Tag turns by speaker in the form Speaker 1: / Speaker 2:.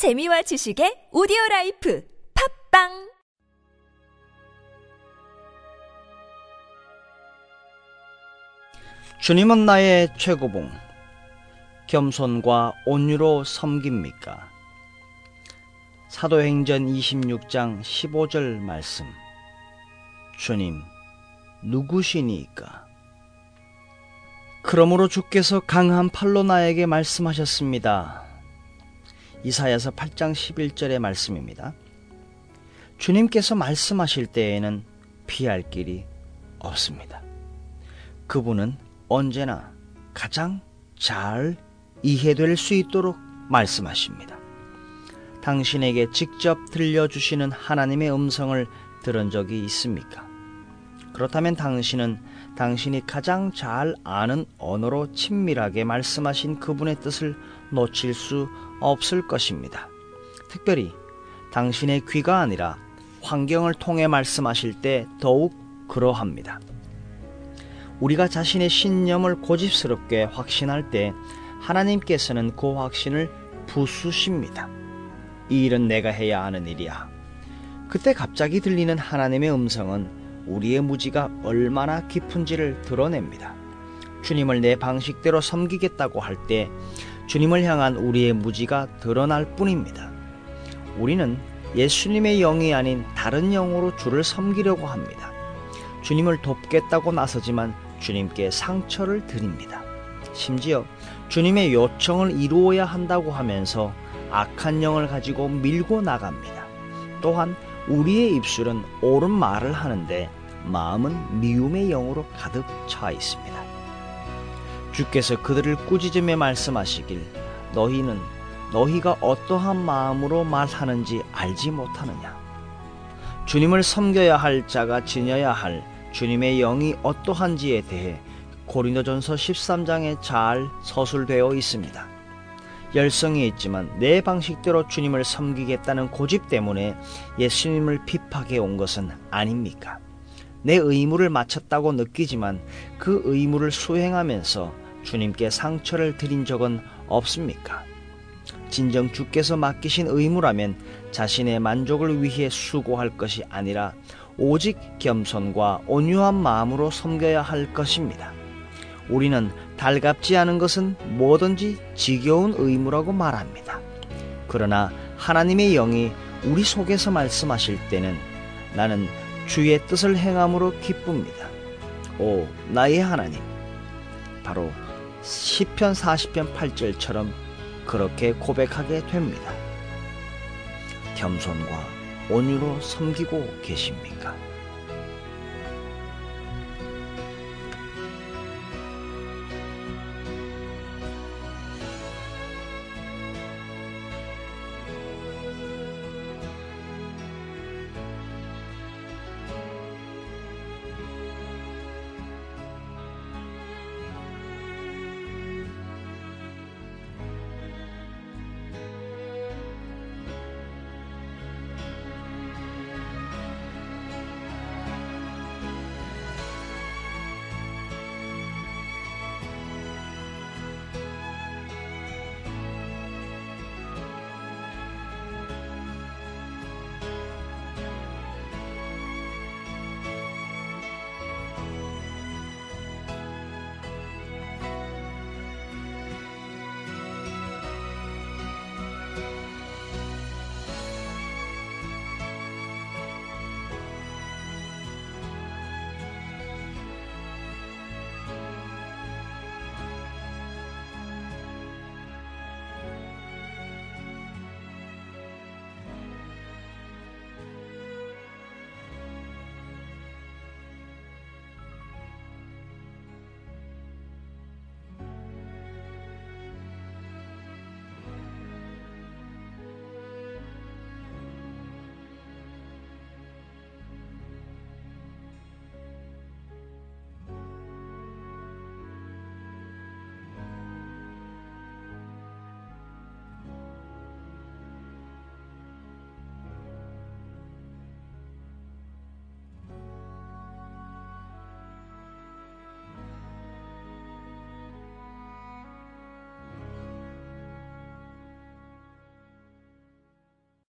Speaker 1: 재미와 지식의 오디오 life 팟빵
Speaker 2: 주님은 나의 최고봉, 겸손과 온유로 섬깁니까? 사도행전 26장 15절 말씀. 주님, 누구시니이까? 그러므로 주께서 강한 팔로 나에게 말씀하셨습니다. 이사야서 8장 11절의 말씀입니다. 주님께서 말씀하실 때에는 피할 길이 없습니다. 그분은 언제나 가장 잘 이해될 수 있도록 말씀하십니다. 당신에게 직접 들려주시는 하나님의 음성을 들은 적이 있습니까? 그렇다면 당신은 당신이 가장 잘 아는 언어로 친밀하게 말씀하신 그분의 뜻을 놓칠 수 없을 것입니다. 특별히 당신의 귀가 아니라 환경을 통해 말씀하실 때 더욱 그러합니다. 우리가 자신의 신념을 고집스럽게 확신할 때 하나님께서는 그 확신을 부수십니다. 이 일은 내가 해야 하는 일이야. 그때 갑자기 들리는 하나님의 음성은 우리의 무지가 얼마나 깊은지를 드러냅니다. 주님을 내 방식대로 섬기겠다고 할 때 주님을 향한 우리의 무지가 드러날 뿐입니다. 우리는 예수님의 영이 아닌 다른 영으로 주를 섬기려고 합니다. 주님을 돕겠다고 나서지만 주님께 상처를 드립니다. 심지어 주님의 요청을 이루어야 한다고 하면서 악한 영을 가지고 밀고 나갑니다. 또한 우리의 입술은 옳은 말을 하는데 마음은 미움의 영으로 가득 차 있습니다. 주께서 그들을 꾸짖으며 말씀하시길 너희는 너희가 어떠한 마음으로 말하는지 알지 못하느냐. 주님을 섬겨야 할 자가 지녀야 할 주님의 영이 어떠한지에 대해 고린도전서 13장에 잘 서술되어 있습니다. 열성이 있지만 내 방식대로 주님을 섬기겠다는 고집 때문에 예수님을 핍박해 온 것은 아닙니까? 내 의무를 마쳤다고 느끼지만 그 의무를 수행하면서 주님께 상처를 드린 적은 없습니까? 진정 주께서 맡기신 의무라면 자신의 만족을 위해 수고할 것이 아니라 오직 겸손과 온유한 마음으로 섬겨야 할 것입니다. 우리는 달갑지 않은 것은 뭐든지 지겨운 의무라고 말합니다. 그러나 하나님의 영이 우리 속에서 말씀하실 때는 나는 주의 뜻을 행함으로 기쁩니다. 오, 나의 하나님. 바로 시편 40편 8절처럼 그렇게 고백하게 됩니다. 겸손과 온유로 섬기고 계십니까?